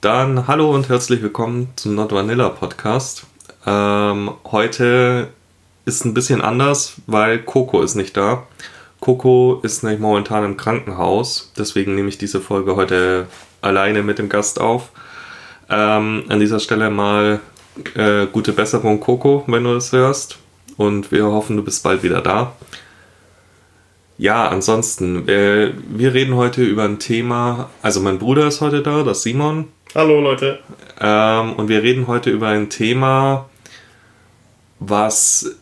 Dann hallo und herzlich willkommen zum Not Vanilla Podcast. Ähm, heute ist ein bisschen anders, weil Coco ist nicht da. Coco ist nämlich momentan im Krankenhaus, deswegen nehme ich diese Folge heute alleine mit dem Gast auf. Ähm, an dieser Stelle mal äh, gute Besserung, Coco, wenn du das hörst. Und wir hoffen, du bist bald wieder da. Ja, ansonsten, äh, wir reden heute über ein Thema. Also, mein Bruder ist heute da, das Simon. Hallo, Leute. Ähm, und wir reden heute über ein Thema, was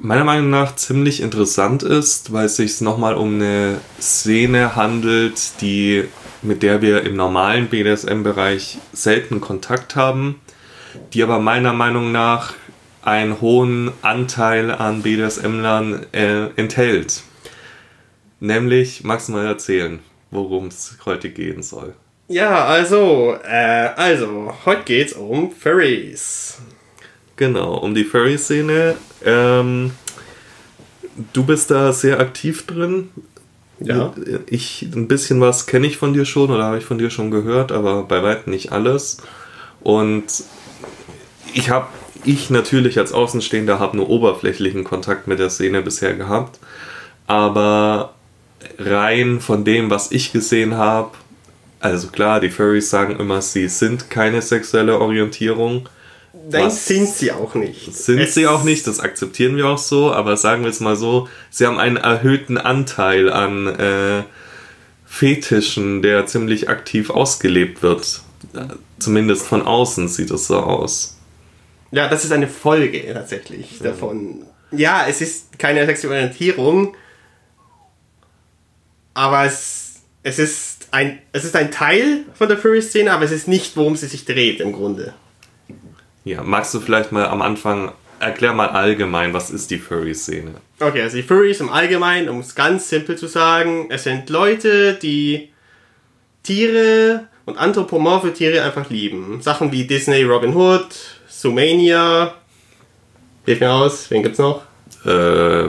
meiner Meinung nach ziemlich interessant ist, weil es sich nochmal um eine Szene handelt, die, mit der wir im normalen BDSM-Bereich selten Kontakt haben, die aber meiner Meinung nach einen hohen Anteil an BDSM-Lern äh, enthält. Nämlich, magst du mal erzählen, worum es heute gehen soll? Ja, also, äh, also, heute geht's um Furries. Genau, um die Furry-Szene. Ähm, du bist da sehr aktiv drin. Ja. Ich, ein bisschen was kenne ich von dir schon oder habe ich von dir schon gehört, aber bei weitem nicht alles. Und ich habe, ich natürlich als Außenstehender habe nur oberflächlichen Kontakt mit der Szene bisher gehabt. Aber rein von dem, was ich gesehen habe, also klar, die Furries sagen immer, sie sind keine sexuelle Orientierung. Nein, Was- sind sie auch nicht. Sind Es- sie auch nicht, das akzeptieren wir auch so, aber sagen wir es mal so, sie haben einen erhöhten Anteil an äh, Fetischen, der ziemlich aktiv ausgelebt wird. Zumindest von außen sieht es so aus. Ja, das ist eine Folge tatsächlich davon. Ja, es ist keine sexuelle Orientierung, aber es, es, ist ein, es ist ein Teil von der Furry-Szene, aber es ist nicht, worum sie sich dreht im Grunde. Ja, magst du vielleicht mal am Anfang, erklär mal allgemein, was ist die Furry-Szene? Okay, also die Furries im Allgemeinen, um es ganz simpel zu sagen, es sind Leute, die Tiere und anthropomorphe Tiere einfach lieben. Sachen wie Disney, Robin Hood, Zoomania. Hilf mir aus, wen gibt's noch? Äh,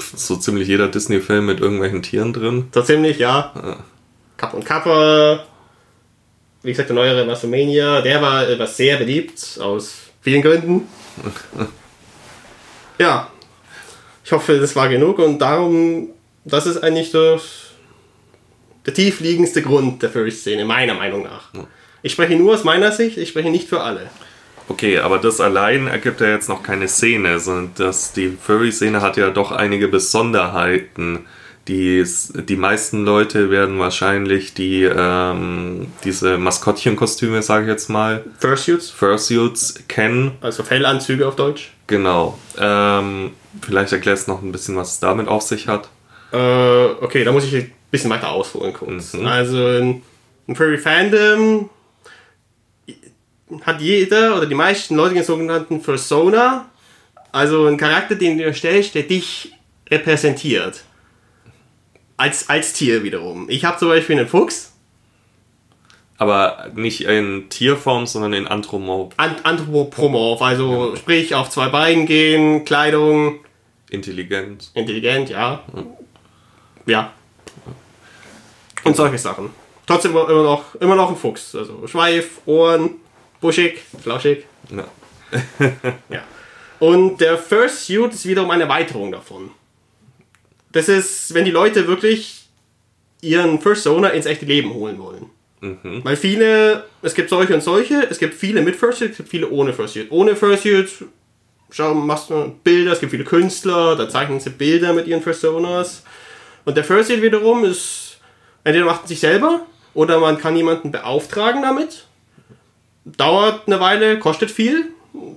so ziemlich jeder Disney-Film mit irgendwelchen Tieren drin. So ziemlich, ja. Kapp und Kappa. Wie gesagt, der neuere war Zoomania. Der war, war sehr beliebt, aus vielen Gründen. ja. Ich hoffe, das war genug und darum, das ist eigentlich das, der tiefliegendste Grund der Furry-Szene, meiner Meinung nach. Ich spreche nur aus meiner Sicht, ich spreche nicht für alle. Okay, aber das allein ergibt ja jetzt noch keine Szene, sondern das, die Furry-Szene hat ja doch einige Besonderheiten. Die, die meisten Leute werden wahrscheinlich die ähm, diese Maskottchenkostüme, sage ich jetzt mal, Fursuits, Fursuits kennen. also Fellanzüge auf Deutsch. Genau. Ähm, vielleicht erklärst du noch ein bisschen, was es damit auf sich hat. Äh, okay, da muss ich ein bisschen weiter ausholen kurz. Mhm. Also ein, Furry Fandom hat jeder oder die meisten Leute den sogenannten Persona, also einen Charakter, den du erstellst, der dich repräsentiert. Als, als Tier wiederum. Ich habe zum Beispiel einen Fuchs, Aber nicht in Tierform, sondern in Anthropomorph. Ant Anthropomorph, also sprich auf zwei Beinen gehen, Kleidung, Intelligent. Intelligent, ja. Ja. Und solche Sachen. Trotzdem immer noch, immer noch ein Fuchs. Also Schweif, Ohren, buschig, flauschig. Ja. Ja. Und der Fursuit ist wiederum eine Erweiterung davon. Das ist, wenn die Leute wirklich ihren Fursona ins echte Leben holen wollen. Weil viele, es gibt solche und solche, es gibt viele mit Fursuit, es gibt viele ohne Fursuit. Ohne Fursuit, schau, machst du Bilder, es gibt viele Künstler, da zeichnen sie Bilder mit ihren Fursonas. Und der Fursuit wiederum ist, entweder macht man sich selber oder man kann jemanden beauftragen damit. Dauert eine Weile, kostet viel.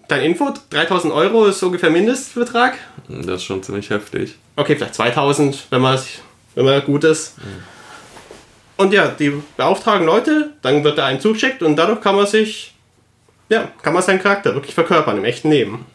Dein Info, 3000 Euro ist ungefähr Mindestbetrag. Das ist schon ziemlich heftig. Okay, vielleicht 2000, wenn man, wenn man gut ist. Und ja, die beauftragen Leute, dann wird da einem zugeschickt und dadurch kann man sich, ja, kann man seinen Charakter wirklich verkörpern im echten Leben.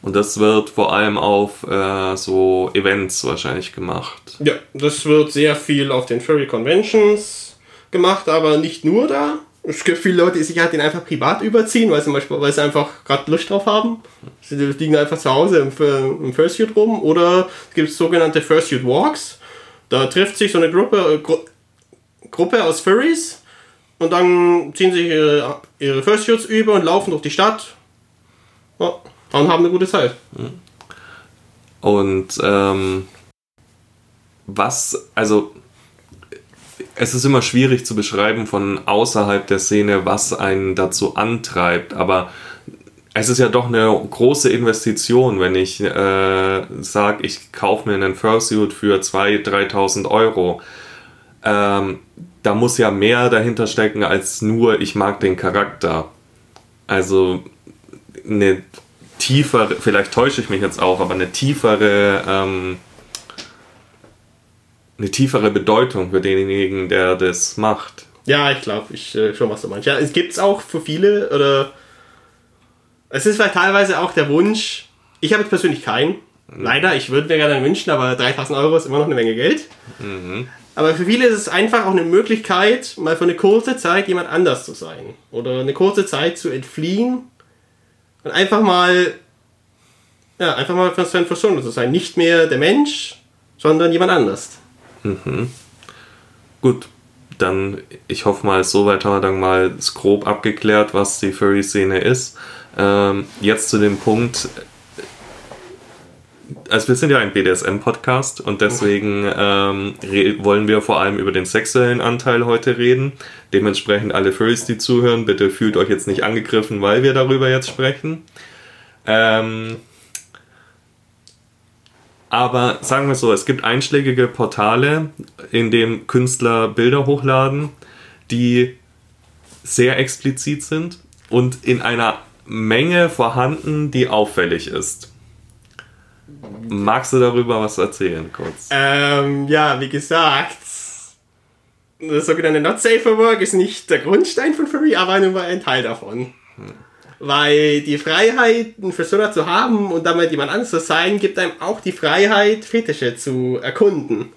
Und das wird vor allem auf äh, so Events wahrscheinlich gemacht. Ja, das wird sehr viel auf den Furry Conventions gemacht, aber nicht nur da. Es gibt viele Leute, die sich halt den einfach privat überziehen, weil sie, Beispiel, weil sie einfach gerade Lust drauf haben. Sie liegen einfach zu Hause im, im Fursuit rum. Oder es gibt sogenannte Fursuit Walks. Da trifft sich so eine Gruppe, äh, Gru Gruppe aus Furries und dann ziehen sie ihre, ihre Fursuits über und laufen durch die Stadt. Ja, und haben eine gute Zeit. Und ähm, was, also es ist immer schwierig zu beschreiben von außerhalb der Szene, was einen dazu antreibt, aber es ist ja doch eine große Investition, wenn ich äh, sage, ich kaufe mir einen Fursuit für 2.000, 3.000 Euro. Ähm, da muss ja mehr dahinter stecken als nur, ich mag den Charakter. Also eine tiefere, vielleicht täusche ich mich jetzt auch, aber eine tiefere, ähm, eine tiefere Bedeutung für denjenigen, der das macht. Ja, ich glaube, ich äh, schon, was du meinst. Ja, es gibt es auch für viele, oder es ist vielleicht teilweise auch der Wunsch, ich habe jetzt persönlich keinen, leider, ich würde mir gerne wünschen, aber 3000 Euro ist immer noch eine Menge Geld. Mhm. Aber für viele ist es einfach auch eine Möglichkeit, mal für eine kurze Zeit jemand anders zu sein. Oder eine kurze Zeit zu entfliehen und einfach mal, ja, einfach mal für seine Verschonung zu sein. Nicht mehr der Mensch, sondern jemand anders. Gut, dann ich hoffe mal, soweit haben wir dann mal grob abgeklärt, was die Furry-Szene ist. Ähm, jetzt zu dem Punkt, also wir sind ja ein BDSM-Podcast und deswegen ähm, wollen wir vor allem über den sexuellen Anteil heute reden. Dementsprechend alle Furries, die zuhören, bitte fühlt euch jetzt nicht angegriffen, weil wir darüber jetzt sprechen. Ähm, aber sagen wir so, es gibt einschlägige Portale, in dem Künstler Bilder hochladen, die sehr explizit sind und in einer Menge vorhanden, die auffällig ist. Magst du darüber was erzählen, kurz? Ähm, ja, wie gesagt, das sogenannte Not Safe for Work ist nicht der Grundstein von Furry, aber nur ein Teil davon. Weil die Freiheit, einen Persona zu haben und damit jemand anderes zu sein, gibt einem auch die Freiheit, Fetische zu erkunden.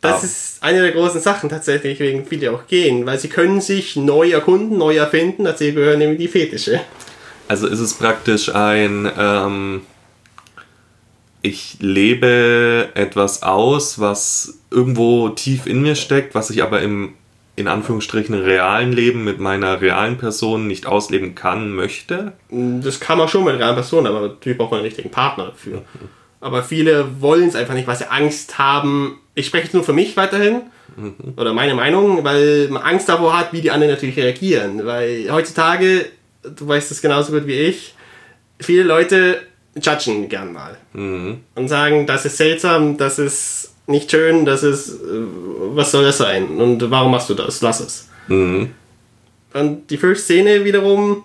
Das Ah. ist eine der großen Sachen tatsächlich, wegen viele auch gehen, weil sie können sich neu erkunden, neu erfinden, dazu gehören nämlich die Fetische. Also ist es praktisch ein, ähm, ich lebe etwas aus, was irgendwo tief in mir steckt, was ich aber im, in Anführungsstrichen, realen Leben mit meiner realen Person nicht ausleben kann, möchte. Das kann man schon mit realen Personen, aber natürlich braucht man einen richtigen Partner dafür. Aber viele wollen es einfach nicht, weil sie Angst haben. Ich spreche jetzt nur für mich weiterhin. Oder meine Meinung, weil man Angst davor hat, wie die anderen natürlich reagieren. Weil heutzutage, du weißt das genauso gut wie ich, viele Leute judgen gern mal. Und sagen, das ist seltsam, das ist nicht schön, das ist, äh, was soll das sein? Und warum machst du das? Lass es. Mhm. Und die First-Szene wiederum,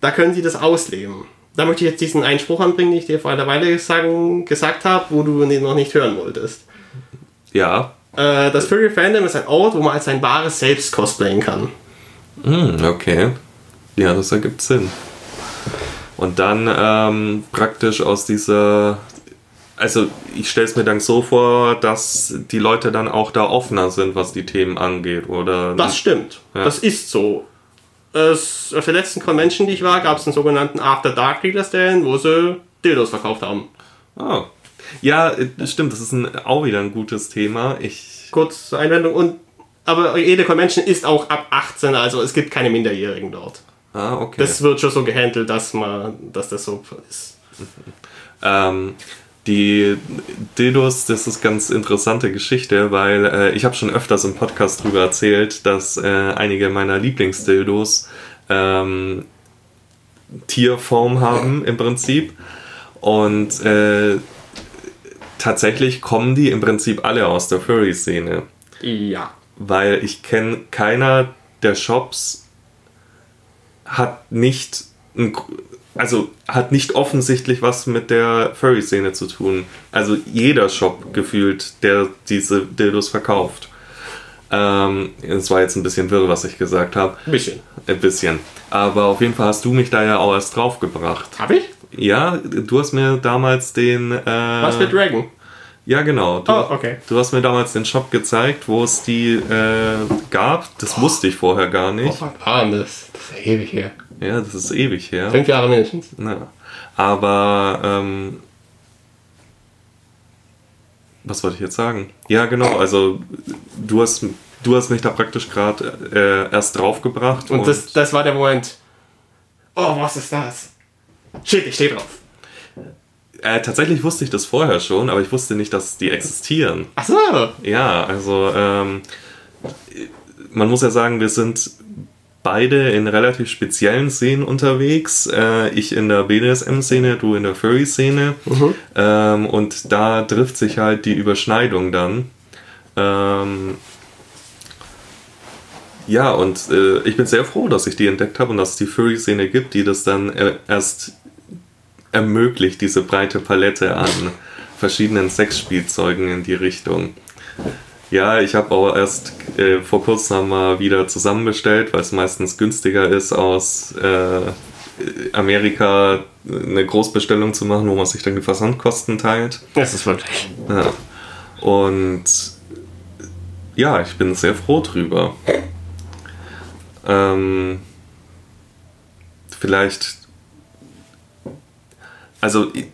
da können sie das ausleben. Da möchte ich jetzt diesen Einspruch anbringen, den ich dir vor einer Weile sagen, gesagt habe, wo du ihn noch nicht hören wolltest. Ja. Äh, das Furry Fandom ist ein Ort, wo man als sein wahres Selbst cosplayen kann. Hm, okay. Ja, das ergibt Sinn. Und dann ähm, praktisch aus dieser. Also, ich stelle es mir dann so vor, dass die Leute dann auch da offener sind, was die Themen angeht, oder? Das stimmt. Ja. Das ist so. Es, auf der letzten Convention, die ich war, gab es einen sogenannten After Dark Dealer Stand, wo sie Dildos verkauft haben. Oh. Ja, äh, stimmt, das ist ein, auch wieder ein gutes Thema. Ich. Kurz zur Einwendung. Und, aber jede Convention ist auch ab 18, also es gibt keine Minderjährigen dort. Ah, okay. Das wird schon so gehandelt, dass man, dass das so ist. Ähm, die Dildos, das ist ganz interessante Geschichte, weil äh, ich habe schon öfters im Podcast drüber erzählt, dass äh, einige meiner Lieblingsdildos ähm, Tierform haben im Prinzip. Und äh, tatsächlich kommen die im Prinzip alle aus der Furry-Szene. Ja. Weil ich kenne keiner der Shops hat nicht ein, also hat nicht offensichtlich was mit der Furry-Szene zu tun. Also jeder Shop gefühlt, der diese Dildos verkauft. Ähm, es war jetzt ein bisschen wirr, was ich gesagt habe. Ein bisschen. Ein bisschen. Aber auf jeden Fall hast du mich da ja auch erst drauf gebracht. Hab ich? Ja, du hast mir damals den. Äh, Was mit Dragon? ja, genau. Du, Oh, okay. du hast mir damals den Shop gezeigt, wo es die äh, gab. Das wusste ich vorher gar nicht. Ah, das, das ist ja ewig her. Ja, das ist ewig her. Fünf Jahre mindestens. Ja. Aber, ähm, was wollte ich jetzt sagen? Ja, genau, also du hast du hast mich da praktisch gerade äh, erst draufgebracht. Und, und das, das war der Moment. Oh, was ist das? Shit, ich stehe drauf. Äh, tatsächlich wusste ich das vorher schon, aber ich wusste nicht, dass die existieren. Ach so. Ja, also ähm, man muss ja sagen, wir sind beide in relativ speziellen Szenen unterwegs. Äh, ich in der BDSM-Szene, du in der Furry-Szene. Mhm. Ähm, und da trifft sich halt die Überschneidung dann. Ähm, ja, und äh, ich bin sehr froh, dass ich die entdeckt habe und dass es die Furry-Szene gibt, die das dann äh, erst ermöglicht, diese breite Palette an verschiedenen Sexspielzeugen in die Richtung. Ja, ich habe auch erst äh, vor kurzem mal wieder zusammenbestellt, weil es meistens günstiger ist, aus äh, Amerika eine Großbestellung zu machen, wo man sich dann die Versandkosten teilt. Das ist wirklich. Ja. Und ja, ich bin sehr froh drüber. Ähm, vielleicht. Also, ich,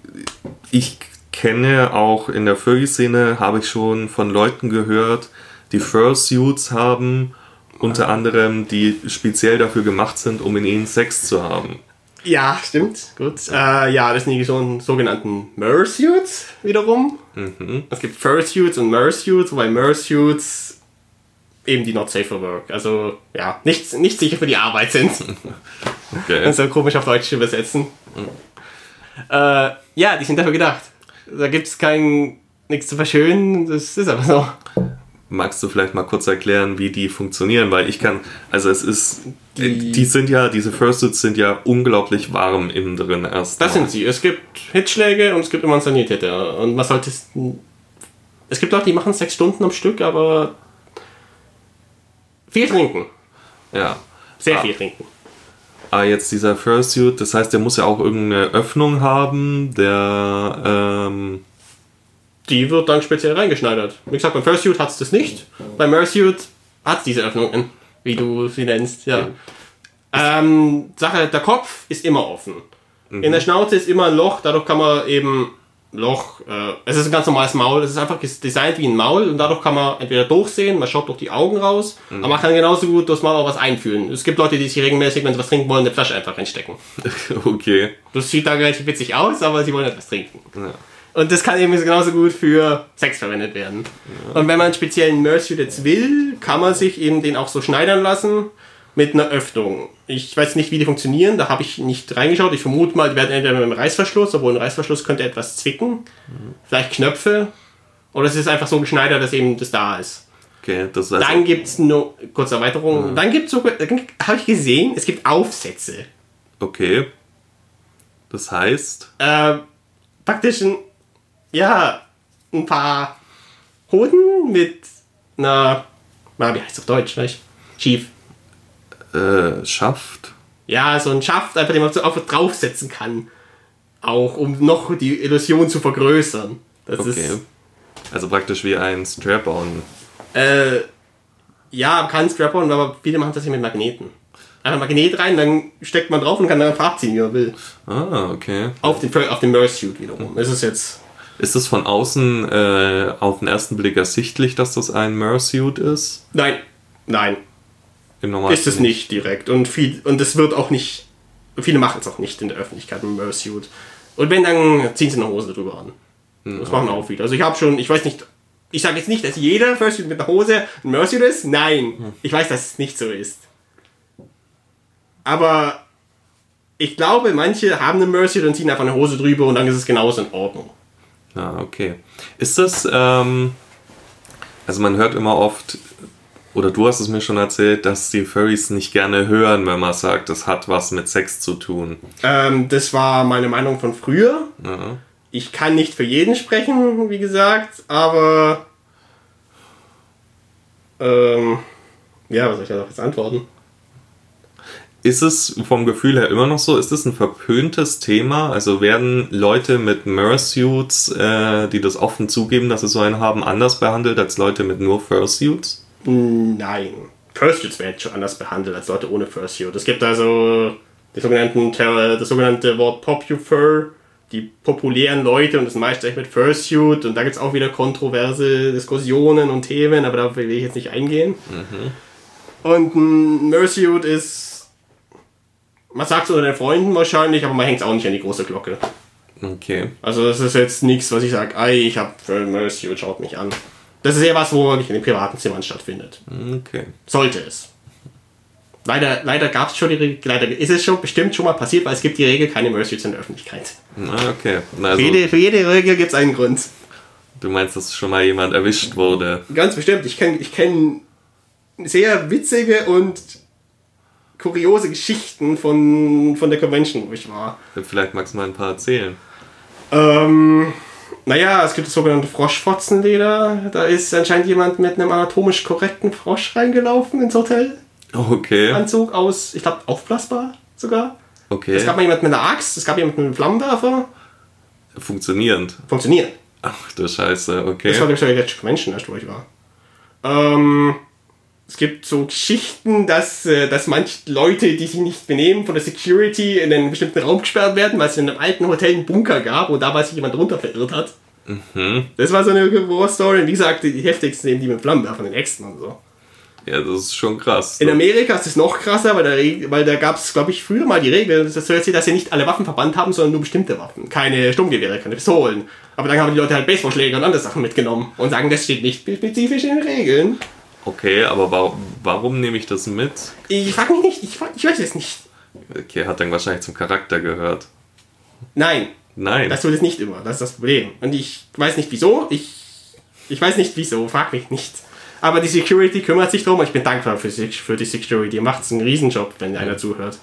ich kenne auch in der Furry-Szene, habe ich schon von Leuten gehört, die Fursuits haben, unter anderem, die speziell dafür gemacht sind, um in ihnen Sex zu haben. Ja, stimmt. Gut. Äh, ja, das sind die so sogenannten Mersuits wiederum. Mhm. Es gibt Fursuits und Mersuits, wobei Mersuits eben die Not Safe for Work. Also, ja, nicht, nicht sicher für die Arbeit sind. okay. Also komisch auf Deutsch übersetzen. Mhm. Äh, ja, die sind dafür gedacht. Da gibt es kein nichts zu verschönen, das ist aber so. Magst du vielleicht mal kurz erklären, wie die funktionieren? Weil ich kann, also es ist, die, die sind ja, diese Fursuits sind ja unglaublich warm innen drin erst. Das sind sie. Es gibt Hitzschläge und es gibt immer Sanitäter. Und man sollte es. Es gibt Leute, die machen sechs Stunden am Stück, aber viel trinken. Ja. Sehr ah. viel trinken. Ah, jetzt dieser Fursuit, das heißt, der muss ja auch irgendeine Öffnung haben, der. Ähm die wird dann speziell reingeschneidert. Wie gesagt, beim Fursuit hat es das nicht. Beim Mersuit hat es diese Öffnungen, wie du sie nennst. Ja. Okay. Ähm, Sache, der Kopf ist immer offen. Mhm. In der Schnauze ist immer ein Loch, dadurch kann man eben Loch, äh, es ist ein ganz normales Maul, es ist einfach designt wie ein Maul und dadurch kann man entweder durchsehen, man schaut durch die Augen raus, mhm. aber man kann genauso gut durchs Maul auch was einfühlen. Es gibt Leute, die sich regelmäßig, wenn sie was trinken wollen, eine Flasche einfach reinstecken. okay. Das sieht da relativ witzig aus, aber sie wollen etwas trinken. Ja. Und das kann eben genauso gut für Sex verwendet werden. Ja. Und wenn man einen speziellen Mersuit jetzt will, kann man sich eben den auch so schneidern lassen mit einer Öffnung. Ich weiß nicht, wie die funktionieren, da habe ich nicht reingeschaut. Ich vermute mal, die werden entweder mit einem Reißverschluss, obwohl ein Reißverschluss könnte etwas zwicken. Mhm. Vielleicht Knöpfe. Oder es ist einfach so geschneidert, dass eben das da ist. Okay, das heißt dann gibt es nur, kurze Erweiterung, mhm. dann gibt es sogar, habe ich gesehen, es gibt Aufsätze. Okay. Das heißt? Äh, praktisch ein, ja, ein paar Hoden mit einer, wie heißt es auf Deutsch, nicht? Schief äh, Schaft? Ja, so ein Schaft, einfach den man so einfach draufsetzen kann. Auch um noch die Illusion zu vergrößern. Das okay. ist. Also praktisch wie ein Strap-on. Äh, ja, kein Strap-on, aber viele machen das hier mit Magneten. Einfach Magnet rein, dann steckt man drauf und kann dann einfach abziehen, wie man will. Ah, okay. Auf den, auf den Mersuit wiederum. Das ist jetzt. Ist es von außen äh, auf den ersten Blick ersichtlich, dass das ein Mersuit ist? Nein, nein ist es nicht direkt. Und, viel, und es wird auch nicht. Viele machen es auch nicht in der Öffentlichkeit mit Mersuit. Und wenn, dann ziehen sie eine Hose drüber an. Mhm. Das machen auch viele. Also ich habe schon, ich weiß nicht, ich sage jetzt nicht, dass jeder Fursuit mit einer Hose ein Mersuit ist. Nein, mhm. ich weiß, dass es nicht so ist. Aber ich glaube, manche haben eine Mersuit und ziehen einfach eine Hose drüber und dann ist es genauso in Ordnung. Ah, okay. Ist das, ähm, also man hört immer oft, oder du hast es mir schon erzählt, dass die Furries nicht gerne hören, wenn man sagt, das hat was mit Sex zu tun. Ähm, das war meine Meinung von früher. Ja. Ich kann nicht für jeden sprechen, wie gesagt, aber ähm, ja, was soll ich da noch jetzt antworten? Ist es vom Gefühl her immer noch so? Ist es ein verpöntes Thema? Also werden Leute mit Mersuits, äh, die das offen zugeben, dass sie so einen haben, anders behandelt als Leute mit nur Fursuits? Nein. Fursuits werden schon anders behandelt als Leute ohne Fursuit. Es gibt also die sogenannten, das sogenannte Wort Popufur, die populären Leute und das meiste mit Fursuit und da gibt es auch wieder kontroverse Diskussionen und Themen, aber darauf will ich jetzt nicht eingehen. Und ein Mersuit ist, man sagt es unter den Freunden wahrscheinlich, aber man hängt es auch nicht an die große Glocke. Okay. Also das ist jetzt nichts, was ich sage, ey, ich habe für Mersuit, schaut mich an. Das ist eher was, wo nicht in den privaten Zimmern stattfindet. Okay. Sollte es. Leider, leider gab es schon die Regel, leider ist es schon bestimmt schon mal passiert, weil es gibt die Regel keine Mersuits in der Öffentlichkeit. Ah, Okay. Also, Für jede, für jede Regel gibt es einen Grund. du meinst, dass schon mal jemand erwischt wurde. Ganz bestimmt. Ich kenne ich kenn sehr witzige und kuriose Geschichten von, von der Convention, wo ich war. Vielleicht magst du mal ein paar erzählen. Ähm, naja, es gibt das sogenannte Froschfotzenleder. Da ist anscheinend jemand mit einem anatomisch korrekten Frosch reingelaufen ins Hotel. Okay. Anzug aus, ich glaube, aufblasbar sogar. Okay. Es gab mal jemand mit einer Axt, es gab jemand mit einem Flammenwerfer. Funktionierend. Funktioniert. Ach du Scheiße, Das war, okay. glaube ich, die letzte Convention, erst, wo ich war. Ähm, es gibt so Geschichten, dass, äh, dass manche Leute, die sich nicht benehmen, von der Security in einen bestimmten Raum gesperrt werden, weil es in einem alten Hotel einen Bunker gab und dabei sich jemand runter verirrt hat. Mhm. Das war so eine War-Story. Und wie gesagt, die heftigsten sind die mit Flammenwerfern, den Äxten und so. Ja, das ist schon krass. In Amerika ist es noch krasser, weil da, weil da gab es, glaube ich, früher mal die Regel, dass, dass sie nicht alle Waffen verbannt haben, sondern nur bestimmte Waffen. Keine Sturmgewehre, keine Pistolen. Aber dann haben die Leute halt Baseballschläger und andere Sachen mitgenommen und sagen, das steht nicht spezifisch in den Regeln. Okay, aber warum, warum nehme ich das mit? Ich frage mich nicht, ich, frag, ich weiß es nicht. Okay, hat dann wahrscheinlich zum Charakter gehört. Nein, Nein. das tut es nicht immer, das ist das Problem. Und ich weiß nicht wieso, ich, ich weiß nicht wieso, frag mich nicht. Aber die Security kümmert sich drum und ich bin dankbar für, für die Security. Macht einen Riesenjob, wenn einer zuhört.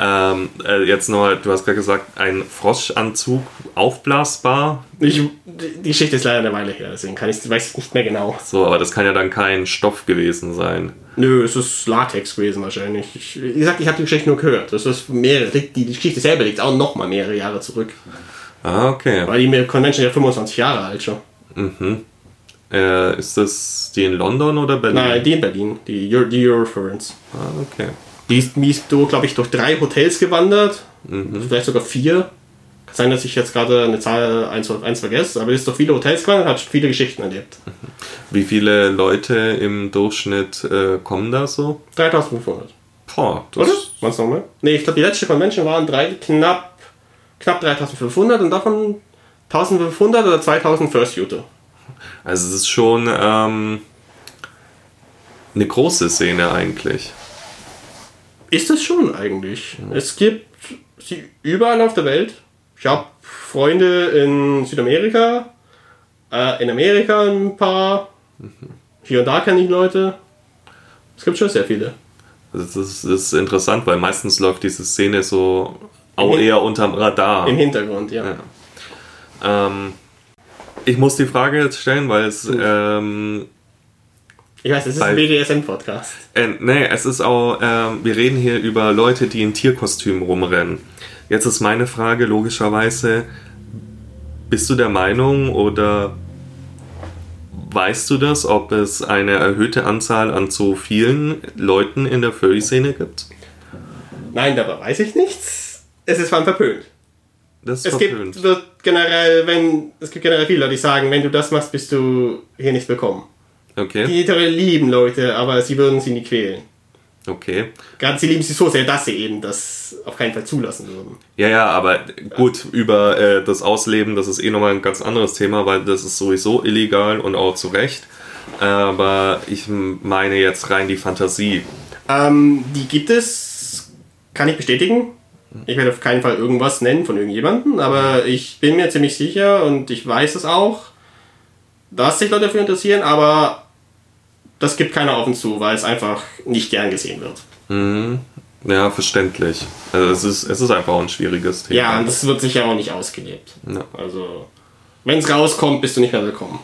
Ähm, äh, jetzt nochmal, du hast gerade gesagt, ein Froschanzug aufblasbar. Ich, die Geschichte ist leider eine Weile her, deswegen kann ich, weiß ich nicht mehr genau. So, aber das kann ja dann kein Stoff gewesen sein. Nö, es ist Latex gewesen wahrscheinlich. Ich, wie gesagt, ich habe die Geschichte nur gehört. Das ist mehrere, die, Geschichte selber liegt auch noch mal mehrere Jahre zurück. Ah, okay. Weil die Convention ja 25 Jahre alt schon. Äh, ist das die in London oder Berlin? Nein, die in Berlin, die, Euro, die Euroference. Ah, okay. Die ist, die ist glaube ich, durch drei Hotels gewandert. Vielleicht sogar vier. Kann sein, dass ich jetzt gerade eine Zahl eins, eins vergesse, aber die ist durch viele Hotels gewandert und hat viele Geschichten erlebt. Wie viele Leute im Durchschnitt äh, kommen da so? 3500. Boah, das Oder? Meinst du nochmal? Nee, ich glaube, die letzte Convention waren drei, knapp, knapp 3500 und davon 1500 oder 2000 First User. Also es ist schon ähm, eine große Szene eigentlich. Ist es schon eigentlich. Es gibt sie überall auf der Welt. Ich habe Freunde in Südamerika, äh, in Amerika ein paar. Hier und da kenne ich Leute. Es gibt schon sehr viele. Also das ist, das ist interessant, weil meistens läuft diese Szene so auch Im eher unterm Radar. Im Hintergrund, ja. Ja. Ähm, ich muss die Frage jetzt stellen, weil es ähm, Ich weiß, das ist Weil- ein BDSM-Podcast. Äh, nee, es ist auch, ähm, wir reden hier über Leute, die in Tierkostümen rumrennen. Jetzt ist meine Frage logischerweise, bist du der Meinung oder weißt du das, ob es eine erhöhte Anzahl an so vielen Leuten in der Furry-Szene gibt? Nein, dabei weiß ich nichts. Es ist vor allem verpönt. Das ist Es verpönt. gibt, generell, wenn, es gibt generell viele Leute, die sagen, wenn du das machst, bist du hier nicht willkommen. Okay, Die Tiere lieben Leute, aber sie würden sie nie quälen. okay. Gerade sie lieben sie so sehr, dass sie eben das auf keinen Fall zulassen würden. Ja, ja, aber gut, über äh, das Ausleben, das ist eh nochmal ein ganz anderes Thema, weil das ist sowieso illegal und auch zu Recht. Aber ich meine jetzt rein die Fantasie. Ähm, die gibt es, kann ich bestätigen. Ich werde auf keinen Fall irgendwas nennen von irgendjemandem, aber ich bin mir ziemlich sicher und ich weiß es auch, dass sich Leute dafür interessieren, aber das gibt keiner offen zu, weil es einfach nicht gern gesehen wird. Ja, verständlich. Also es ist, es ist einfach auch ein schwieriges Thema. Ja, und das wird sicher auch nicht ausgelebt. Ja. Also, wenn es rauskommt, bist du nicht mehr willkommen.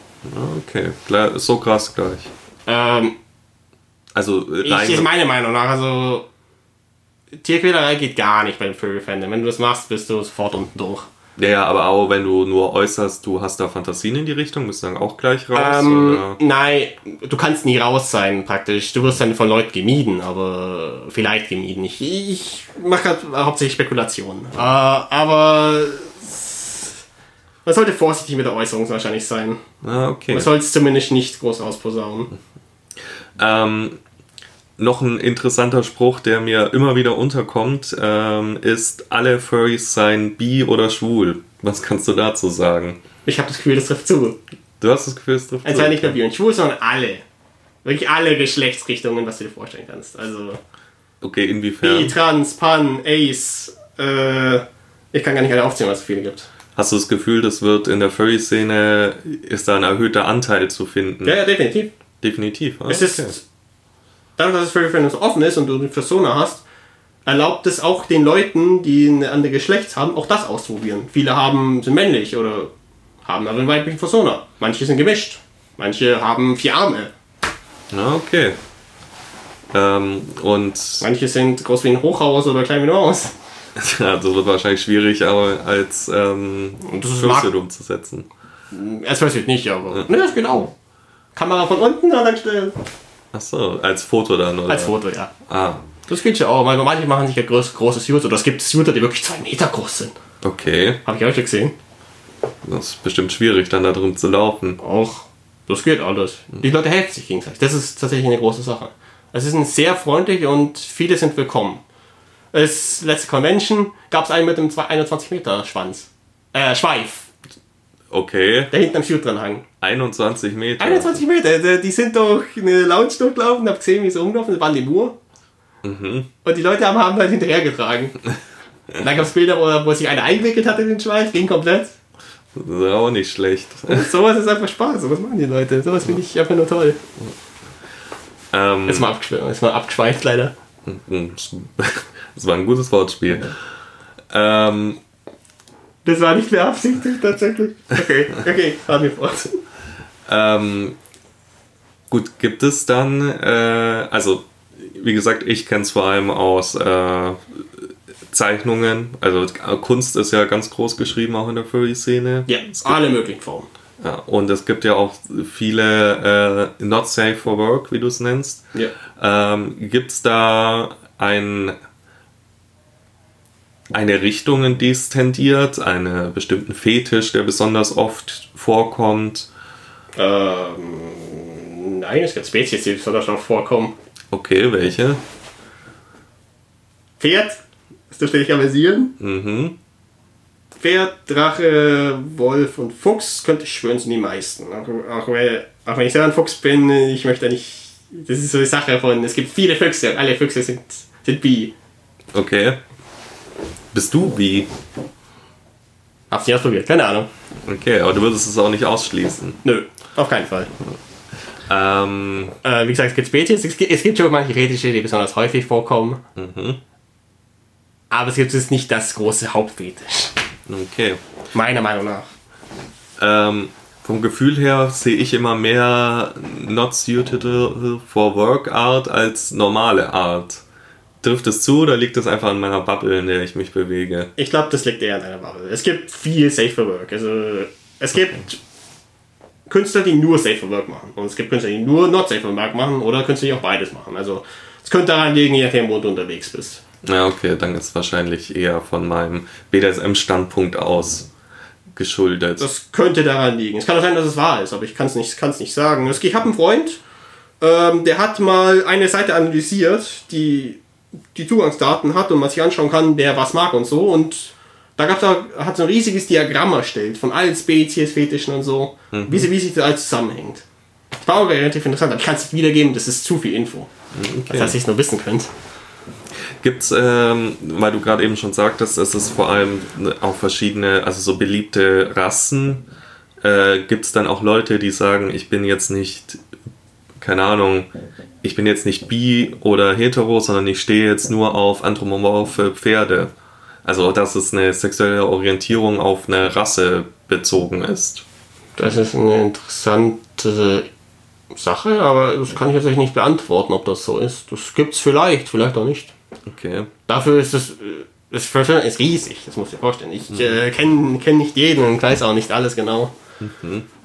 Okay, so krass gleich. Ähm, Also ich, ist rein, meine Meinung nach, also Tierquälerei geht gar nicht beim Furry-Fandom. Wenn du das machst, bist du sofort unten durch. Ja, ja, aber auch wenn du nur äußerst, du hast da Fantasien in die Richtung, bist du dann auch gleich raus? Ähm, nein, du kannst nie raus sein, praktisch. Du wirst dann von Leuten gemieden, aber vielleicht gemieden. Ich, ich mache halt hauptsächlich Spekulationen. Äh, aber Man sollte vorsichtig mit der Äußerung wahrscheinlich sein. Ah, okay. Man soll es zumindest nicht groß ausposaunen. Ähm, noch ein interessanter Spruch, der mir immer wieder unterkommt, ähm, ist, alle Furries seien bi oder schwul. Was kannst du dazu sagen? Ich habe das Gefühl, das trifft zu. Du hast das Gefühl, es trifft Also zu. nicht nur bi und schwul, sondern alle. Wirklich alle Geschlechtsrichtungen, was du dir vorstellen kannst. Also Okay, bi, inwiefern? trans, pan, ace. Äh, ich kann gar nicht alle aufzählen, was es viele gibt. Hast du das Gefühl, das wird in der Furry-Szene, ist da ein erhöhter Anteil zu finden? Ja, ja, definitiv. Definitiv. Ah, Es okay. Dadurch, dass es Furry so offen ist und du eine Persona hast, erlaubt es auch den Leuten, die eine andere Geschlecht haben, auch das auszuprobieren. Viele haben, sind männlich oder haben aber eine weibliche Persona. Manche sind gemischt. Manche haben vier Arme. Ah, okay. Ähm, und Manche sind groß wie ein Hochhaus oder klein wie eine Maus. also wird wahrscheinlich schwierig, aber als ähm, das Mark- umzusetzen. Es passiert nicht, aber. Ne, das geht auch. Kamera von unten und dann stellen. Achso, als Foto dann, oder? Als Foto, ja. Ah, Das geht ja auch. weil Manche machen sich ja groß, große Suits. Oder es gibt Suiter, die wirklich zwei Meter groß sind. okay. Habe ich auch schon gesehen. Das ist bestimmt schwierig, dann da drum zu laufen. Auch. Das geht alles. Die Leute helfen sich gegenseitig. Das ist tatsächlich eine große Sache. Es ist ein sehr freundlich und viele sind willkommen. Das letzte Convention gab es einen mit einem 21 Meter Schwanz. Äh, Schweif. Okay, Der hinten am Shoot dran hang. 21 Meter. 21 Meter. Die- sind durch eine Lounge durchgelaufen, hab gesehen, wie sie rumlaufen. Das waren die nur. Mhm. Und die Leute haben, haben halt hinterhergetragen. Und dann gab es Bilder, wo, wo sich einer eingewickelt hat in den Schweif, ging komplett. Das ist auch nicht schlecht. Und sowas ist einfach Spaß. Sowas machen die Leute. Sowas finde ich einfach nur toll. Ähm, Jetzt mal, abgeschweift, jetzt mal abgeschweift leider. das war ein gutes Wortspiel. Ähm, Das war nicht beabsichtigt tatsächlich. Okay, okay, fahren wir fort. Ähm, gut, gibt es dann, äh, also wie gesagt, ich kenne es vor allem aus äh, Zeichnungen. Also Kunst ist ja ganz groß geschrieben, auch in der Furry-Szene. Ja, alle möglichen Formen. Ja, und es gibt ja auch viele äh, Not Safe for Work, wie du es nennst. Ja. Ähm, gibt es da ein, eine Richtung, in die es tendiert? Einen bestimmten Fetisch, der besonders oft vorkommt? Ähm, nein, es gibt Spezies, die besonders noch vorkommen. Okay, welche? Pferd, das dürfte dich amüsieren. Mhm. Pferd, Drache, Wolf und Fuchs könnte ich schwören, sind die meisten. Auch, auch, wenn, auch wenn ich selber ein Fuchs bin, ich möchte nicht. Das ist so die Sache von, es gibt viele Füchse und alle Füchse sind, sind bi. Okay. Bist du wie? Hab's nicht ausprobiert, keine Ahnung. Okay, aber du würdest es auch nicht ausschließen. Nö, auf keinen Fall. Ähm, Äh, wie gesagt, es gibt Spezies, es gibt, es gibt schon manche Retische, die besonders häufig vorkommen. Aber es gibt jetzt nicht das große Hauptfetisch. okay. Meiner Meinung nach. Ähm, vom Gefühl her sehe ich immer mehr not suitable for work Art als normale Art. Trifft es zu oder liegt es einfach an meiner Bubble, in der ich mich bewege? Ich glaube, das liegt eher an einer Bubble. Es gibt viel Safer Work. Also, es gibt Künstler, die nur Safer Work machen. Und es gibt Künstler, die nur Not Safer Work machen oder Künstler, die auch beides machen. Also, es könnte daran liegen, je nachdem, wo du unterwegs bist. Ja, okay, dann ist es wahrscheinlich eher von meinem BDSM-Standpunkt aus geschuldet. Das könnte daran liegen. Es kann auch sein, dass es wahr ist, aber ich kann es nicht, kann's nicht sagen. Ich habe einen Freund, ähm, der hat mal eine Seite analysiert, die die Zugangsdaten hat und man sich anschauen kann, wer was mag und so. Und da gab's da, hat so ein riesiges Diagramm erstellt von allen Spezies, Fetischen und so, wie, sie, wie sich das alles zusammenhängt. Das war auch relativ interessant, aber ich kann es nicht wiedergeben, das ist zu viel Info. Okay. Dass ich es nur wissen könnt. Gibt's, ähm, weil du gerade eben schon sagtest, es ist vor allem auch verschiedene, also so beliebte Rassen. Äh, Gibt es dann auch Leute, die sagen, ich bin jetzt nicht, keine Ahnung, ich bin jetzt nicht bi oder hetero, sondern ich stehe jetzt nur auf anthropomorphe Pferde. Also, dass es eine sexuelle Orientierung auf eine Rasse bezogen ist. Das ist eine interessante Sache, aber das kann ich jetzt nicht beantworten, ob das so ist. Das gibt's vielleicht, vielleicht auch nicht. Okay. Dafür ist es, das First ist riesig, das muss ich dir vorstellen. Ich äh, kenne kenn nicht jeden und weiß auch nicht alles genau.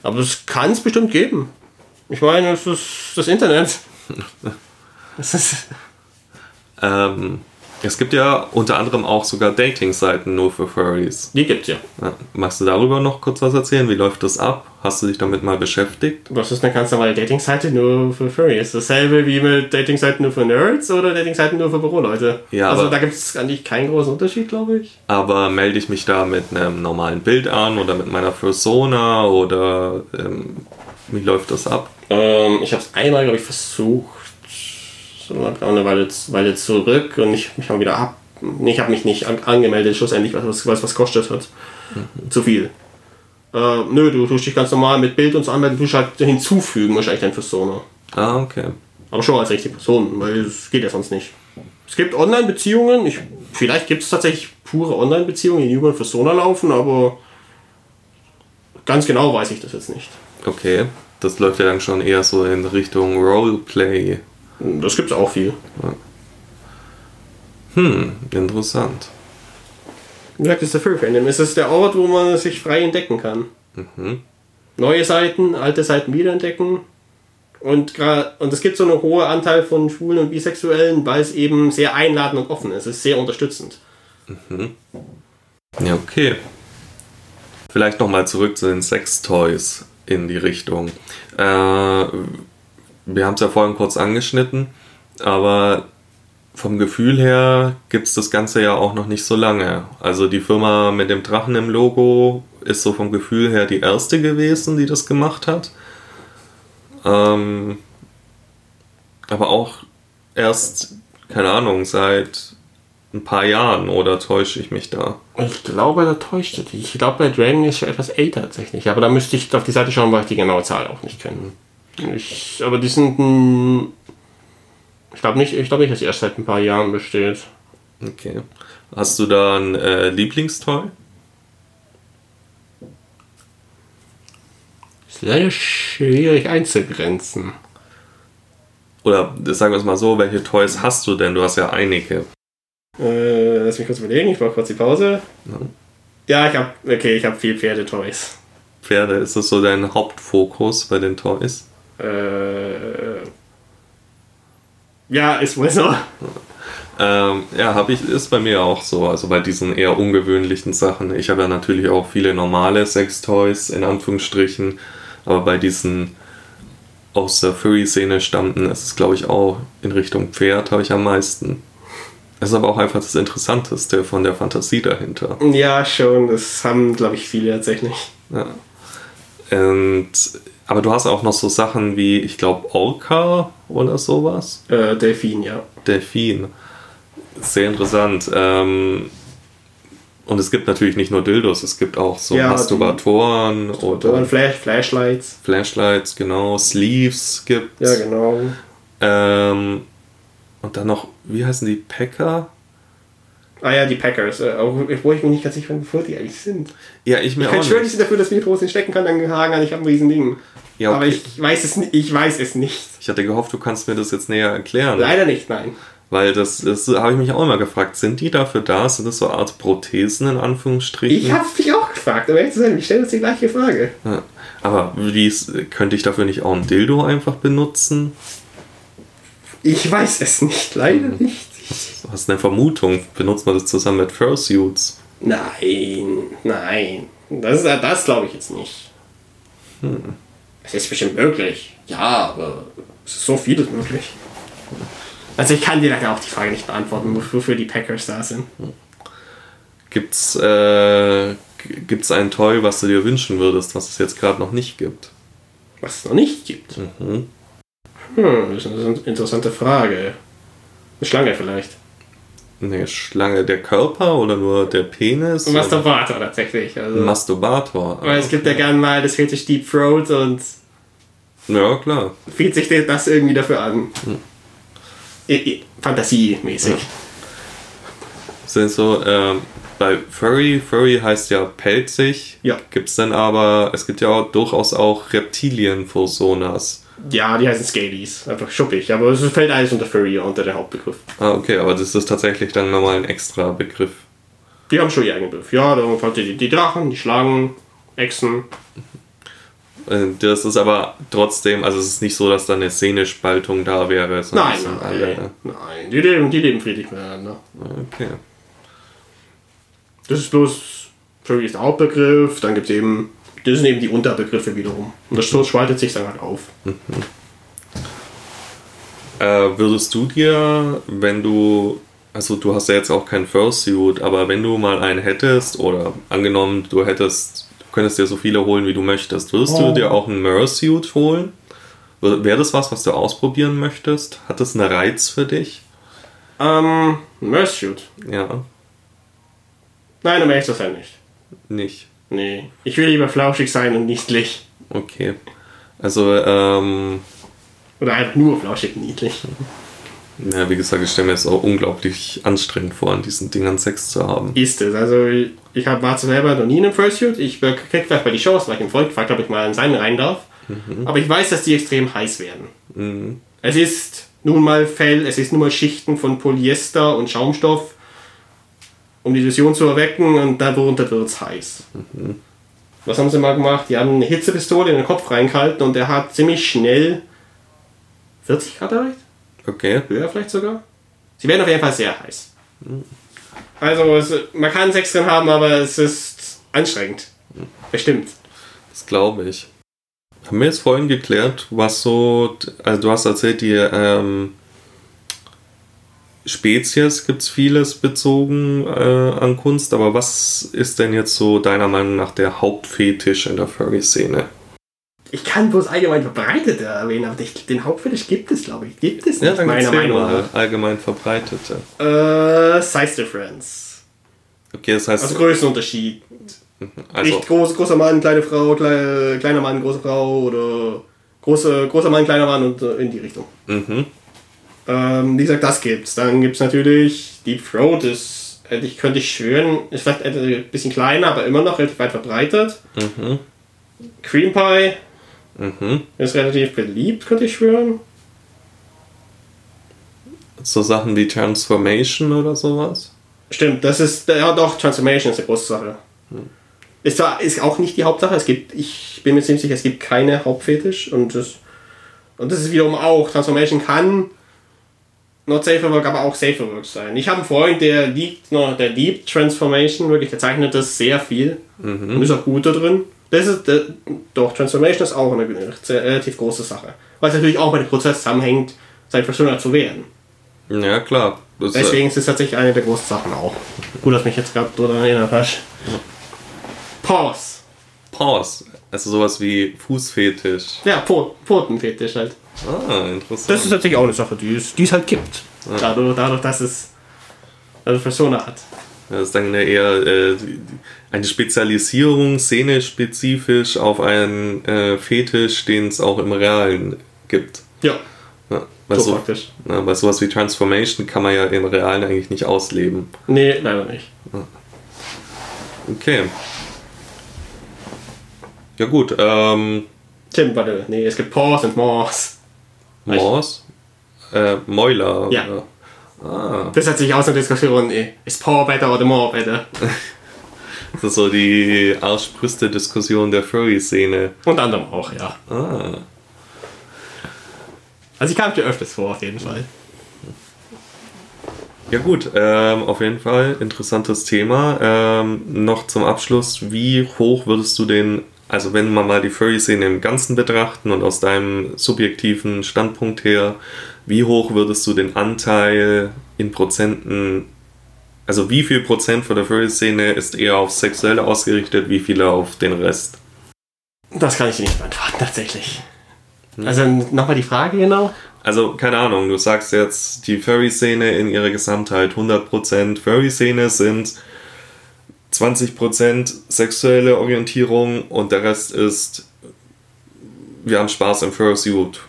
Aber es kann es bestimmt geben. Ich meine, es ist das Internet. Es ist, Ähm, Es gibt ja unter anderem auch sogar Dating-Seiten nur für Furries. Die gibt's ja. Ja. Magst du darüber noch kurz was erzählen? Wie läuft das ab? Hast du dich damit mal beschäftigt? Was ist eine ganz normale Dating-Seite nur für Furries? Dasselbe wie mit Dating-Seiten nur für Nerds oder Dating-Seiten nur für Büroleute? Ja, also da gibt es eigentlich keinen großen Unterschied, glaube ich. Aber melde ich mich da mit einem normalen Bild an oder mit meiner Persona oder ähm, wie läuft das ab? Ähm, ich habe es einmal, glaube ich, versucht. So eine Weile, Weile zurück und ich mich mal wieder ab. Ich habe mich nicht an, angemeldet, schlussendlich, was was, was, was kostet hat. Zu viel. Äh, nö, du tust dich ganz normal mit Bild und so anmelden, du tust halt hinzufügen, wahrscheinlich dein Persona. Ah, okay. Aber schon als richtige Person, weil es geht ja sonst nicht. Es gibt Online-Beziehungen, ich, vielleicht gibt es tatsächlich pure Online-Beziehungen, die über Persona laufen, aber ganz genau weiß ich das jetzt nicht. Okay. Das läuft ja dann schon eher so in Richtung Roleplay. Das gibt es auch viel. Hm, interessant. Wie gesagt, das ist der Fandom. Es ist der Ort, wo man sich frei entdecken kann. Neue Seiten, alte Seiten wiederentdecken. Und, und es gibt so einen hohen Anteil von Schwulen und Bisexuellen, weil es eben sehr einladend und offen ist. Es ist sehr unterstützend. Ja, okay. Vielleicht nochmal zurück zu den Sextoys in die Richtung. Äh, wir haben es ja vorhin kurz angeschnitten, aber vom Gefühl her gibt es das Ganze ja auch noch nicht so lange. Also die Firma mit dem Drachen im Logo ist so vom Gefühl her die erste gewesen, die das gemacht hat. Ähm, aber auch erst, keine Ahnung, seit ein paar Jahren oder täusche ich mich da? Ich glaube, da täuscht er dich. Ich glaube, bei Dragon ist schon etwas älter tatsächlich. Aber da müsste ich auf die Seite schauen, weil ich die genaue Zahl auch nicht kenne. Ich, aber die sind. Ich glaube nicht, ich glaube nicht, dass sie erst seit ein paar Jahren besteht. Okay. Hast du da ein äh, Lieblingstoy? Ist leider schwierig einzugrenzen. Oder sagen wir es mal so, welche Toys hast du denn? Du hast ja einige. Äh, lass mich kurz überlegen, ich brauche kurz die Pause. Ja, ich habe. Okay, ich habe viel Pferdetoys. Pferde, ist das so dein Hauptfokus bei den Toys? Äh. Ja, ist wohl so. Ähm, ja, habe ich, ist bei mir auch so. Also bei diesen eher ungewöhnlichen Sachen. Ich habe ja natürlich auch viele normale Sextoys, in Anführungsstrichen. Aber bei diesen aus der Furry-Szene stammenden ist es, glaube ich, auch in Richtung Pferd habe ich am meisten. Es ist aber auch einfach das Interessanteste von der Fantasie dahinter. Ja, schon. Das haben, glaube ich, viele tatsächlich. Ja. Und, aber du hast auch noch so Sachen wie, ich glaube, Orca oder sowas. Äh, Delfin, ja. Delfin. Sehr interessant. Ähm, und es gibt natürlich nicht nur Dildos, es gibt auch so Ja, Masturbatoren oder Flash, Flashlights. Flashlights, genau, Sleeves gibt Ja, genau. ähm, Und dann noch, wie heißen die, Packer? Ah ja, die Packers. Äh, obwohl ich mir nicht ganz sicher bin, wofür die eigentlich sind. Ja, ich mir Ich auch schwören, die nicht. dafür, dass Mikros nicht stecken kann, dann hagen an, ich habe ein riesen Ding. Ja, Aber okay. ich weiß es nicht. Ich weiß es nicht. Ich hatte gehofft, du kannst mir das jetzt näher erklären. Leider nicht, nein. Weil das, das habe ich mich auch immer gefragt. Sind die dafür da? Sind das so eine Art Prothesen in Anführungsstrichen? Ich habe mich auch gefragt, aber ehrlich zu sein, ich stelle uns die gleiche Frage. Ja. Aber wie könnte ich dafür nicht auch ein Dildo einfach benutzen? Ich weiß es nicht, leider nicht. Du hast eine Vermutung. Benutzt man das zusammen mit Fursuits? Nein, nein. Das, das glaube ich jetzt nicht. Es ist bestimmt möglich. Ja, aber es ist so vieles möglich. Also ich kann dir leider auch die Frage nicht beantworten, wofür die Packers da sind. Gibt's, äh, gibt's ein Toy, was du dir wünschen würdest, was es jetzt gerade noch nicht gibt? Was es noch nicht gibt. Mhm. Hm, das ist eine interessante Frage. Eine Schlange vielleicht. Eine Schlange der Körper oder nur der Penis? Ein oder- Masturbator tatsächlich. Ein Also, Masturbator. weil es gibt ja gern mal das Fetisch Deep Throat und Ja, klar. fühlt sich das irgendwie dafür an. I- Fantasiemäßig. Sind so, ähm, bei Furry, Furry heißt ja pelzig. Ja. Gibt's dann aber, es gibt ja auch durchaus auch Reptilien-Fursonas. Ja, die heißen Scalies. Einfach schuppig. Aber es fällt alles unter Furry, unter den Hauptbegriff. Ah, okay, aber das ist tatsächlich dann nochmal ein extra Begriff. Die haben schon ihren eigenen Begriff. Ja, da kommt die, die Drachen, die Schlangen, Echsen. Äh, Das ist aber trotzdem, also es ist nicht so, dass da eine Szenespaltung da wäre. Nein, nein, alle- nein. Die leben, die leben friedlich miteinander. Okay. Das ist bloß Furry ist der Hauptbegriff, dann gibt es eben, das sind eben die Unterbegriffe wiederum. Und das so spaltet sich dann halt auf. Äh, würdest du dir, wenn du, also du hast ja jetzt auch keinen Fursuit, aber wenn du mal einen hättest oder angenommen, du hättest, du könntest dir so viele holen, wie du möchtest, würdest Oh. du dir auch einen Mersuit holen? Wäre das was, was du ausprobieren möchtest? Hat das einen Reiz für dich? Ähm, Mersuit. Ja, Nein, um ehrlich zu sein nicht. nicht. Nee. Ich will lieber flauschig sein und niedlich. Okay. Also, ähm, Oder einfach nur flauschig und niedlich. ja, wie gesagt, ich stelle mir es auch unglaublich anstrengend vor, an diesen Dingern Sex zu haben. Ist es. Also, ich hab, war selber noch nie in einem Fursuit. Ich krieg vielleicht mal die Chance, weil ich im Volk gefragt habe, ob ich mal in seinen rein darf. Aber ich weiß, dass die extrem heiß werden. Es ist nun mal Fell, es ist nun mal Schichten von Polyester und Schaumstoff, um die Illusion zu erwecken und darunter wird es heiß. Was haben sie mal gemacht? Die haben eine Hitzepistole in den Kopf reingehalten und der hat ziemlich schnell 40 Grad erreicht? Okay. Höher vielleicht sogar? Sie werden auf jeden Fall sehr heiß. Also es, man kann Sex drin haben, aber es ist anstrengend. Bestimmt. Das glaube ich. Haben wir jetzt vorhin geklärt, was so, also du hast erzählt, die ähm, Spezies gibt es vieles bezogen äh, an Kunst, aber was ist denn jetzt so deiner Meinung nach der Hauptfetisch in der Furry-Szene? Ich kann bloß allgemein verbreitet erwähnen, aber den Hauptfetisch gibt es, glaube ich. Gibt es nicht, meiner erzähl Meinung mal, nach. allgemein verbreitete. Äh, Size Difference. Okay, das heißt, Also Größenunterschied. also, Nicht groß, großer Mann, kleine Frau, klei, kleiner Mann, große Frau oder große, großer Mann, kleiner Mann und äh, in die Richtung. mhm, Ähm, wie gesagt, das gibt's. Dann gibt's natürlich Deep Throat, das hätte ich, könnte ich schwören, ist vielleicht ein bisschen kleiner, aber immer noch relativ weit verbreitet. mhm, Cream Pie mhm. ist relativ beliebt, könnte ich schwören. So Sachen wie Transformation oder sowas? Stimmt, das ist, ja doch, Transformation ist eine große Sache. Ist, zwar, ist auch nicht die Hauptsache, es gibt, ich bin mir ziemlich sicher, es gibt keine Hauptfetisch und das, und das ist wiederum auch, Transformation kann not safer work, aber auch safer work sein. Ich habe einen Freund, der liebt, noch, der liebt Transformation, wirklich, der zeichnet das sehr viel und ist auch gut da drin. Das ist, äh, doch, Transformation ist auch eine, eine relativ große Sache. Weil es natürlich auch mit dem Prozess zusammenhängt, sein Persona zu werden. Ja, klar. Das, äh, Deswegen ist es tatsächlich eine der großen Sachen auch. Gut, dass mich jetzt gerade dran erinnert hast. Pause. Pause. Also sowas wie Fußfetisch. Ja, Po- Pfotenfetisch halt. Ah, interessant. Das ist tatsächlich auch eine Sache, die es, die es halt gibt. Dadurch, dadurch, dass es eine Persona hat. Das ist dann eher äh, eine Spezialisierung, szenespezifisch auf einen äh, Fetisch, den es auch im Realen gibt. Ja, Ja, weil, so praktisch. ja, weil sowas wie Transformation kann man ja im Realen eigentlich nicht ausleben. Nee, leider nicht. Okay. Ja gut, ähm, Tim, warte, nee, es gibt Pause und Morse. Morse? Äh, Mäuler. Ja. oder- Ah, Das hat sich aus einer Diskussion, eh, ist Paw better oder More better? das ist so die Arschbrüste-Diskussion der Furry-Szene. Unter anderem auch, ja. Ah. Also ich kam dir öfters vor, auf jeden Fall. Ja gut, ähm, auf jeden Fall interessantes Thema. Ähm, noch zum Abschluss, wie hoch würdest du den, also wenn wir mal die Furry-Szene im Ganzen betrachten und aus deinem subjektiven Standpunkt her, wie hoch würdest du den Anteil in Prozenten, also wie viel Prozent von der Furry-Szene ist eher auf sexuell ausgerichtet, wie viele auf den Rest? Das kann ich dir nicht beantworten, tatsächlich. Also nochmal die Frage genau. Also, keine Ahnung, du sagst jetzt, die Furry-Szene in ihrer Gesamtheit 100% Furry-Szene sind 20% sexuelle Orientierung und der Rest ist, wir haben Spaß im Fursuit.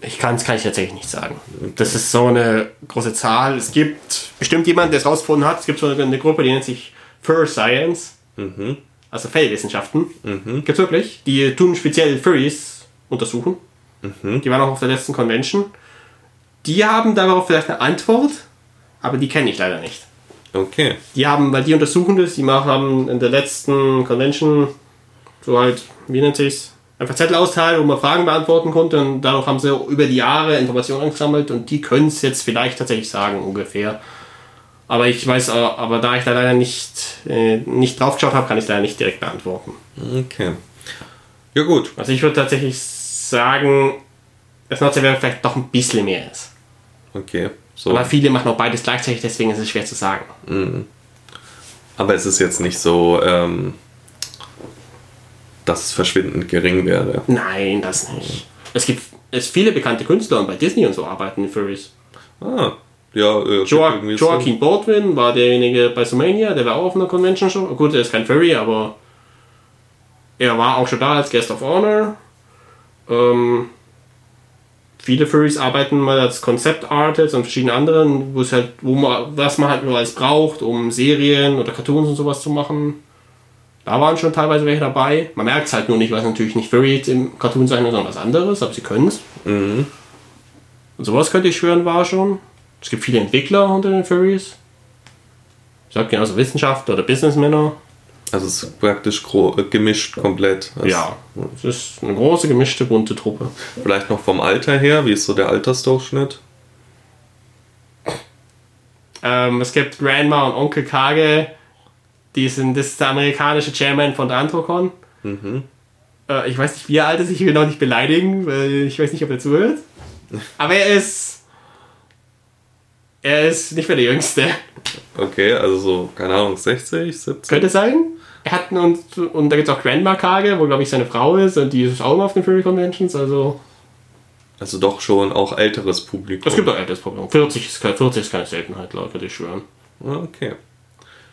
Ich kann es kann ich tatsächlich nicht sagen. Das ist so eine große Zahl. Es gibt bestimmt jemanden, der es rausgefunden hat. Es gibt so eine Gruppe, die nennt sich Fur Science. Also Fellwissenschaften. Gibt's wirklich. Die tun speziell Furries untersuchen. Die waren auch auf der letzten Convention. Die haben darauf vielleicht eine Antwort, aber die kenne ich leider nicht. Okay. Die haben, weil die untersuchen das, die machen, haben in der letzten Convention so halt, wie nennt sich's? einfach Zettel austeilen, wo man Fragen beantworten konnte und dadurch haben sie über die Jahre Informationen gesammelt und die können es jetzt vielleicht tatsächlich sagen, ungefähr. Aber ich weiß, äh, aber da ich da leider nicht, äh, nicht drauf geschaut habe, kann ich es leider nicht direkt beantworten. Okay. Ja, gut. Also ich würde tatsächlich sagen, dass Nordseeware vielleicht doch ein bisschen mehr ist. Okay. So. Aber viele machen auch beides gleichzeitig, deswegen ist es schwer zu sagen. Aber es ist jetzt nicht so, ähm, dass es verschwindend gering wäre. Nein, das nicht. Es gibt es viele bekannte Künstler und bei Disney und so arbeiten in Furries. Ah, ja, äh, Joa irgendwie so- Joaquin Baldwin war derjenige bei Sumania, der war auch auf einer Convention schon. Gut, er ist kein Furry, aber er war auch schon da als Guest of Honor. Ähm, viele Furries arbeiten mal als Concept Artists und verschiedene anderen, wo es halt, wo man, was man halt nur als braucht, um Serien oder Cartoons und sowas zu machen. Da waren schon teilweise welche dabei. Man merkt es halt nur nicht, weil es natürlich nicht Furries im Cartoon sein, sondern was anderes, aber sie können es. Mhm. Und sowas könnte ich schwören, war schon. Es gibt viele Entwickler unter den Furries. Ich sag genauso Wissenschaftler oder Businessmänner. Also es ist praktisch äh, gemischt komplett. Also Ja, es ist eine große, gemischte, bunte Truppe. Vielleicht noch vom Alter her, wie ist so der Altersdurchschnitt? Ähm, es gibt Grandma und Onkel Kage. Die sind, das ist der amerikanische Chairman von Antrocon. Äh, ich weiß nicht, wie er alt ist. Ich will auch nicht beleidigen, weil ich weiß nicht, ob er zuhört. Aber er ist. Er ist nicht mehr der Jüngste. Okay, also so, keine Ahnung, 60, 70? Könnte sein. Er hat und, und da gibt es auch Grandma Kage, wo glaube ich seine Frau ist und die ist auch immer auf den Furry Conventions. Also Also doch schon auch älteres Publikum. es gibt auch älteres Problem. 40 ist, ke- 40 ist keine Seltenheit, Leute, würde ich schwören. Ah, Okay.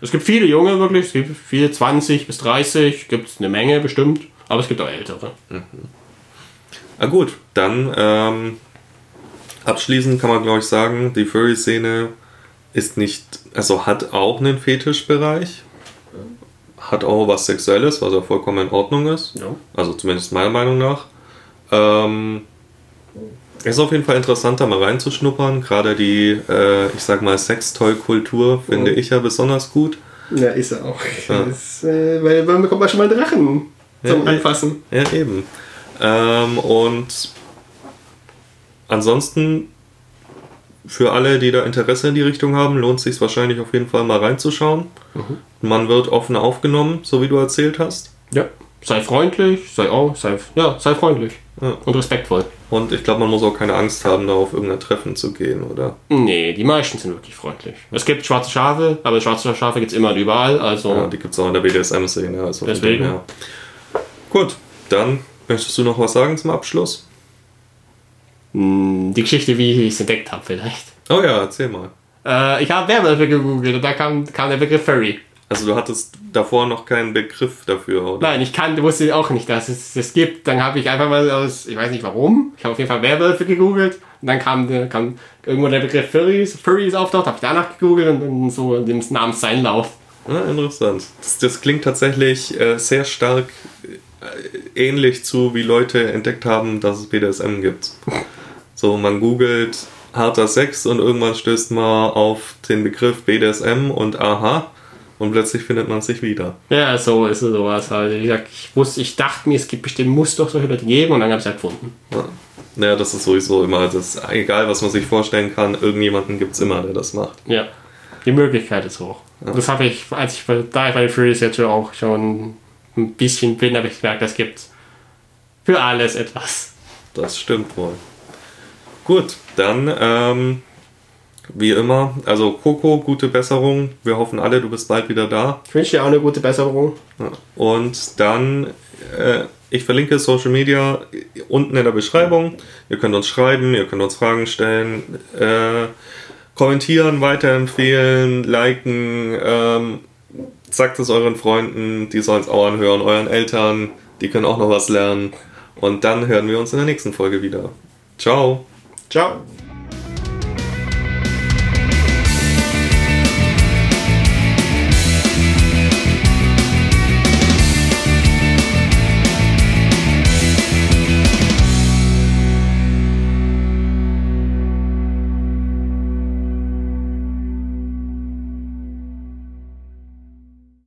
Es gibt viele junge wirklich, es gibt viele 20 bis 30, gibt es eine Menge bestimmt, aber es gibt auch ältere. Ah gut, dann ähm, abschließend kann man glaube ich sagen, die Furry-Szene ist nicht, also hat auch einen Fetischbereich, hat auch was Sexuelles, was auch vollkommen in Ordnung ist. Ja. Also zumindest meiner Meinung nach. Ähm, ist auf jeden Fall interessant, da mal reinzuschnuppern. Gerade die, äh, ich sag mal, Sextoy-Kultur finde ich ja besonders gut. Ja, ist er auch. Ja. Das, äh, weil man bekommt man schon mal Drachen zum Ja, Anfassen. Ja, eben. Ähm, und ansonsten, für alle, die da Interesse in die Richtung haben, lohnt es sich wahrscheinlich auf jeden Fall mal reinzuschauen. Man wird offen aufgenommen, so wie du erzählt hast. Ja. Sei freundlich, sei auch, sei, ja, sei freundlich Ja. und respektvoll. Und ich glaube, man muss auch keine Angst haben, da auf irgendein Treffen zu gehen, oder? Nee, die meisten sind wirklich freundlich. Es gibt schwarze Schafe, aber schwarze Schafe gibt es immer und überall. Also Ja, die gibt es auch in der BDSM-Szene. Also Deswegen. dem her. Gut, dann möchtest du noch was sagen zum Abschluss? Mh, die Geschichte, wie ich es entdeckt habe, vielleicht. Oh ja, erzähl mal. Äh, ich habe Werwölfe gegoogelt und da kam, kam der Begriff Furry. Also du hattest davor noch keinen Begriff dafür, oder? Nein, ich kannte, wusste auch nicht, dass es das gibt. Dann habe ich einfach mal aus, ich weiß nicht warum, ich habe auf jeden Fall Werwölfe gegoogelt und dann kam, der- kam irgendwo der Begriff Furries, Furries auftaucht, habe ich danach gegoogelt und dann so in dem Namenseinlauf. Ja, interessant. Das, das klingt tatsächlich äh, sehr stark äh, ähnlich zu, wie Leute entdeckt haben, dass es BDSM gibt. So, man googelt harter Sex und irgendwann stößt man auf den Begriff BDSM und aha und plötzlich findet man sich wieder. Ja, so ist es sowas. Also, wie gesagt, ich wusste, ich dachte mir, es gibt bestimmt, muss doch solche Leute geben und dann habe ich es halt gefunden. Ja. Naja, das ist sowieso immer, das, egal was man sich vorstellen kann, irgendjemanden gibt es immer, der das macht. Ja, die Möglichkeit ist hoch. Das habe ich, als ich bei, da ich bei jetzt schon auch schon ein bisschen bin, habe ich gemerkt, es gibt für alles etwas. Das stimmt wohl. Gut, dann ähm, wie immer, also Coco, gute Besserung. Wir hoffen alle, du bist bald wieder da. Ich wünsche dir auch eine gute Besserung. Und dann, äh, ich verlinke Social Media unten in der Beschreibung. Ihr könnt uns schreiben, ihr könnt uns Fragen stellen, äh, kommentieren, weiterempfehlen, liken. Ähm, sagt es euren Freunden, die sollen es auch anhören, euren Eltern, die können auch noch was lernen. Und dann hören wir uns in der nächsten Folge wieder. Ciao. Ciao.